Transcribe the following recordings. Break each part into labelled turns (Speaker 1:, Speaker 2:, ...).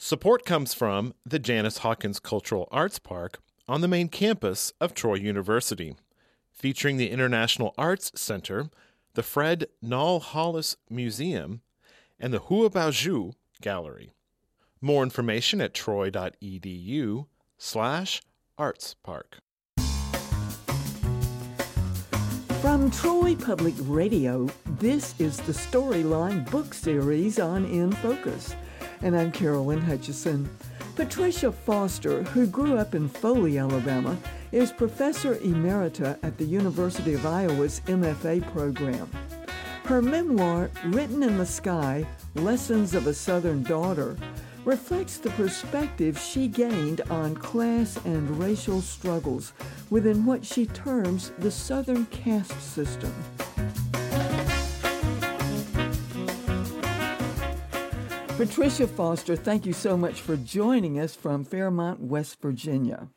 Speaker 1: Support comes from the Janice Hawkins Cultural Arts Park on the main campus of Troy University, featuring the International Arts Center, the Fred Nall Hollis Museum, and the Huo Bao Zhu Gallery. More information at troy.edu slash artspark.
Speaker 2: From Troy Public Radio, this is the Storyline book series on In Focus. And I'm Carolyn Hutcheson. Patricia Foster, who grew up in Foley, Alabama, is professor emerita at the University of Iowa's MFA program. Her memoir, Written in the Sky Lessons of a Southern Daughter, reflects the perspective she gained on class and racial struggles within what she terms the Southern caste system. Patricia Foster, thank you so much for joining us from Fairmont, West Virginia.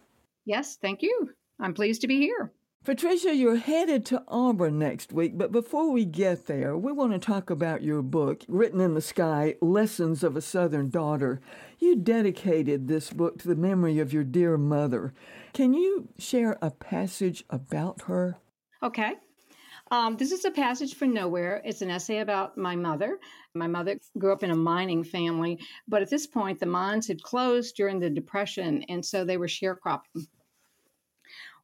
Speaker 3: Yes, thank you. I'm pleased to be here.
Speaker 2: Patricia, you're headed to Auburn next week, but before we get there, we want to talk about your book, Written in the Sky Lessons of a Southern Daughter. You dedicated this book to the memory of your dear mother. Can you share a passage about her?
Speaker 3: Okay. Um, this is a passage from nowhere. It's an essay about my mother. My mother grew up in a mining family, but at this point, the mines had closed during the Depression, and so they were sharecropping.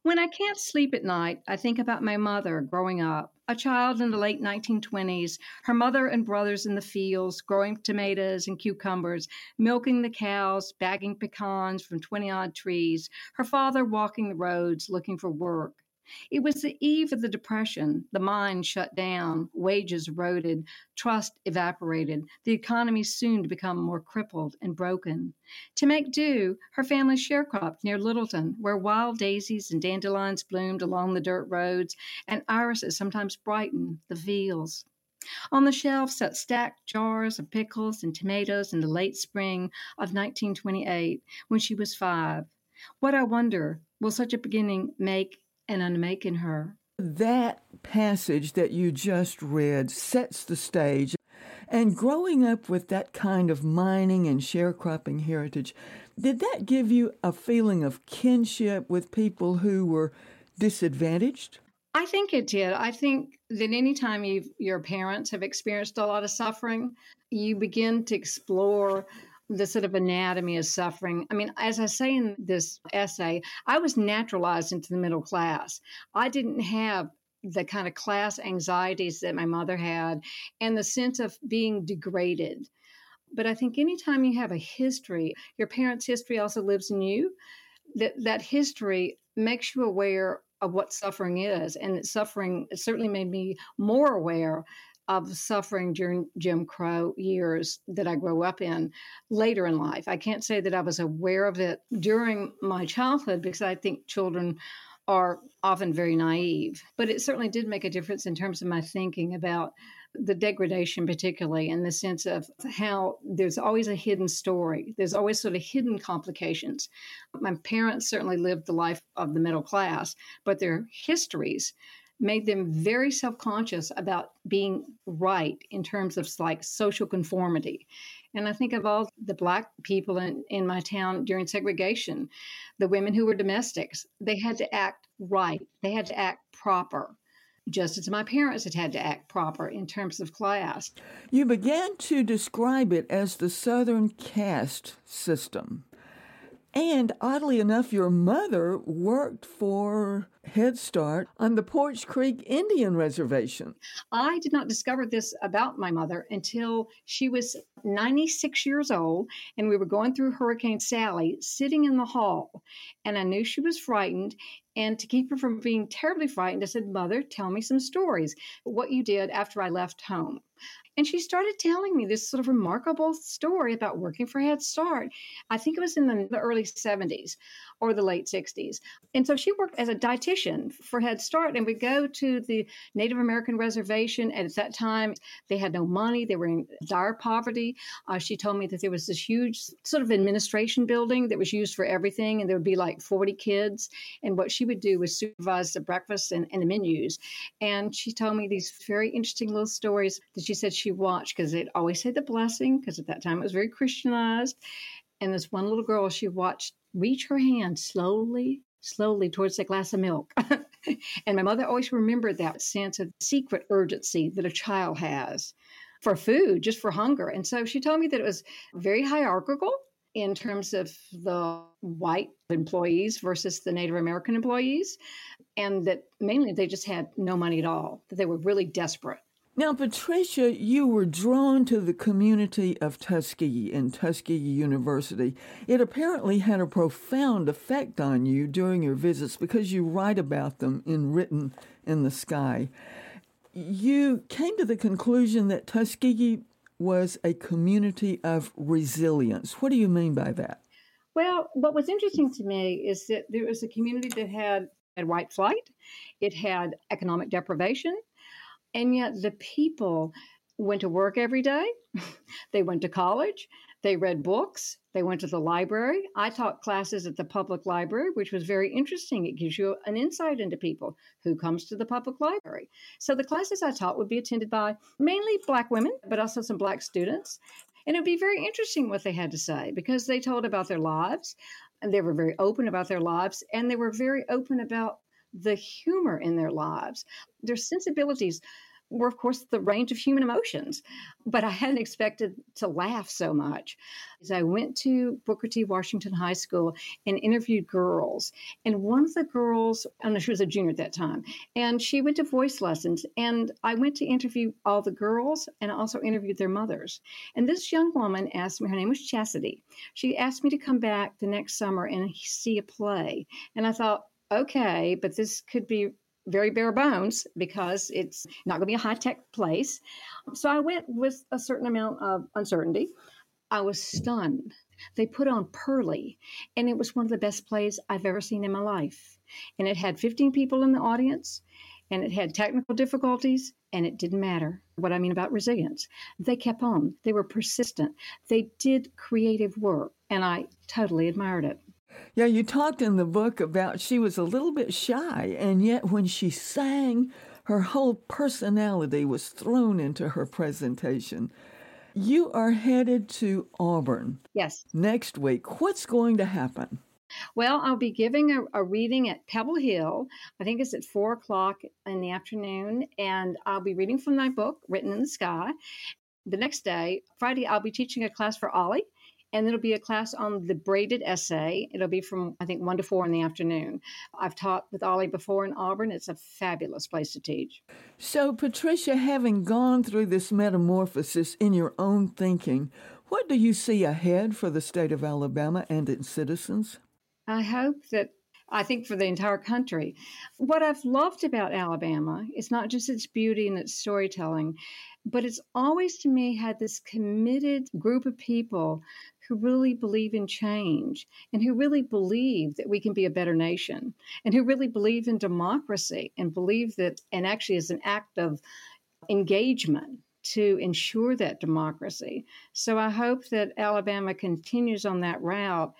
Speaker 3: When I can't sleep at night, I think about my mother growing up, a child in the late 1920s, her mother and brothers in the fields, growing tomatoes and cucumbers, milking the cows, bagging pecans from 20 odd trees, her father walking the roads looking for work. It was the eve of the Depression. The mines shut down, wages eroded, trust evaporated, the economy soon to become more crippled and broken. To make do, her family sharecropped near Littleton, where wild daisies and dandelions bloomed along the dirt roads, and irises sometimes brightened the fields. On the shelves sat stacked jars of pickles and tomatoes in the late spring of 1928, when she was five. What I wonder, will such a beginning make and unmake in her.
Speaker 2: That passage that you just read sets the stage. And growing up with that kind of mining and sharecropping heritage, did that give you a feeling of kinship with people who were disadvantaged?
Speaker 3: I think it did. I think that anytime you your parents have experienced a lot of suffering, you begin to explore the sort of anatomy of suffering. I mean, as I say in this essay, I was naturalized into the middle class. I didn't have the kind of class anxieties that my mother had and the sense of being degraded. But I think anytime you have a history, your parents' history also lives in you. That that history makes you aware of what suffering is, and suffering certainly made me more aware of suffering during Jim Crow years that I grew up in later in life. I can't say that I was aware of it during my childhood because I think children are often very naive. But it certainly did make a difference in terms of my thinking about the degradation, particularly in the sense of how there's always a hidden story. There's always sort of hidden complications. My parents certainly lived the life of the middle class, but their histories made them very self-conscious about being right in terms of like social conformity and i think of all the black people in, in my town during segregation the women who were domestics they had to act right they had to act proper just as my parents had had to act proper in terms of class.
Speaker 2: You began to describe it as the Southern caste system. And oddly enough, your mother worked for Head Start on the Poarch Creek Indian Reservation.
Speaker 3: I did not discover this about my mother until she was 96 years old and we were going through Hurricane Sally, sitting in the hall. And I knew she was frightened. And to keep her from being terribly frightened, I said, Mother, tell me some stories. What you did after I left home. And she started telling me this sort of remarkable story about working for Head Start. I think it was in the, the early 70s or the late 60s. And so she worked as a dietitian for Head Start. And we go to the Native American reservation. And at that time, they had no money, they were in dire poverty. Uh, she told me that there was this huge sort of administration building that was used for everything. And there would be like 40 kids. And what she would do was supervise the breakfast and, and the menus. And she told me these very interesting little stories that she said she watched because they'd always say the blessing, because at that time it was very Christianized And this one little girl she watched reach her hand slowly, slowly towards a glass of milk. and my mother always remembered that sense of secret urgency that a child has for food, just for hunger. And so she told me that it was very hierarchical in terms of the white employees versus the Native American employees, and that mainly they just had no money at all, that they were really desperate.
Speaker 2: Now, Patricia, you were drawn to the community of Tuskegee and Tuskegee University. It apparently had a profound effect on you during your visits because you write about them in Written in the Sky. You came to the conclusion that Tuskegee was a community of resilience. What do you mean by that?
Speaker 3: Well, what was interesting to me is that there was a community that had, had white flight, it had economic deprivation, and yet the people went to work every day. they went to college. They read books. They went to the library. I taught classes at the public library, which was very interesting. It gives you an insight into people who comes to the public library. So the classes I taught would be attended by mainly black women, but also some black students. And it would be very interesting what they had to say because they told about their lives and they were very open about their lives and they were very open about the humor in their lives, their sensibilities were, of course, the range of human emotions. But I hadn't expected to laugh so much. As I went to Booker T. Washington High School and interviewed girls, and one of the girls, I know she was a junior at that time, and she went to voice lessons. And I went to interview all the girls and also interviewed their mothers. And this young woman asked me, her name was Chastity. She asked me to come back the next summer and see a play. And I thought, okay, but this could be very bare bones because it's not going to be a high tech place. So I went with a certain amount of uncertainty. I was stunned. They put on Purlie, and it was one of the best plays I've ever seen in my life. And it had 15 people in the audience, and it had technical difficulties, and it didn't matter. What I mean about resilience, they kept on. They were persistent. They did creative work, and I totally admired it.
Speaker 2: Yeah, you talked in the book about she was a little bit shy, and yet when she sang, her whole personality was thrown into her presentation. You are headed to Auburn.
Speaker 3: Yes.
Speaker 2: Next week. What's going to happen?
Speaker 3: Well, I'll be giving a, a, reading at Pebble Hill. I think it's at four o'clock in the afternoon, and I'll be reading from my book, Written in the Sky. The next day, Friday, I'll be teaching a class for OLLI and it'll be a class on the braided essay. It'll be from, I think, 1 to 4 in the afternoon. I've taught with OLLI before in Auburn. It's a fabulous place to teach.
Speaker 2: So, Patricia, having gone through this metamorphosis in your own thinking, what do you see ahead for the state of Alabama and its citizens?
Speaker 3: I hope that I think for the entire country. What I've loved about Alabama is not just its beauty and its storytelling, but it's always to me had this committed group of people who really believe in change and who really believe that we can be a better nation and who really believe in democracy and believe that, and actually is an act of engagement to ensure that democracy. So I hope that Alabama continues on that route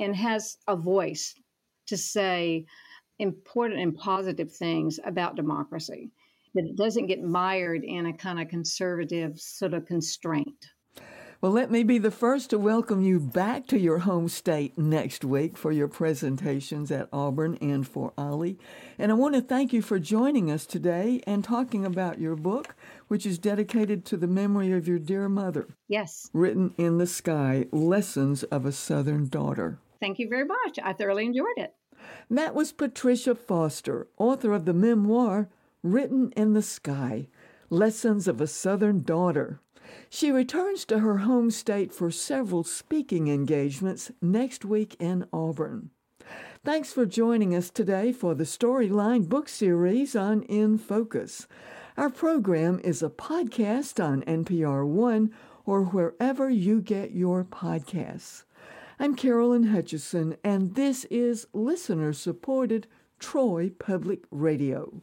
Speaker 3: and has a voice to say important and positive things about democracy, that it doesn't get mired in a kind of conservative sort of constraint.
Speaker 2: Well, let me be the first to welcome you back to your home state next week for your presentations at Auburn and for OLLI. And I want to thank you for joining us today and talking about your book, which is dedicated to the memory of your dear mother.
Speaker 3: Yes.
Speaker 2: Written in the Sky Lessons of a Southern Daughter.
Speaker 3: Thank you very much. I thoroughly enjoyed it.
Speaker 2: That was Patricia Foster, author of the memoir Written in the Sky Lessons of a Southern Daughter. She returns to her home state for several speaking engagements next week in Auburn. Thanks for joining us today for the Storyline book series on In Focus. Our program is a podcast on NPR One or wherever you get your podcasts. I'm Carolyn Hutcheson, and this is listener supported Troy Public Radio.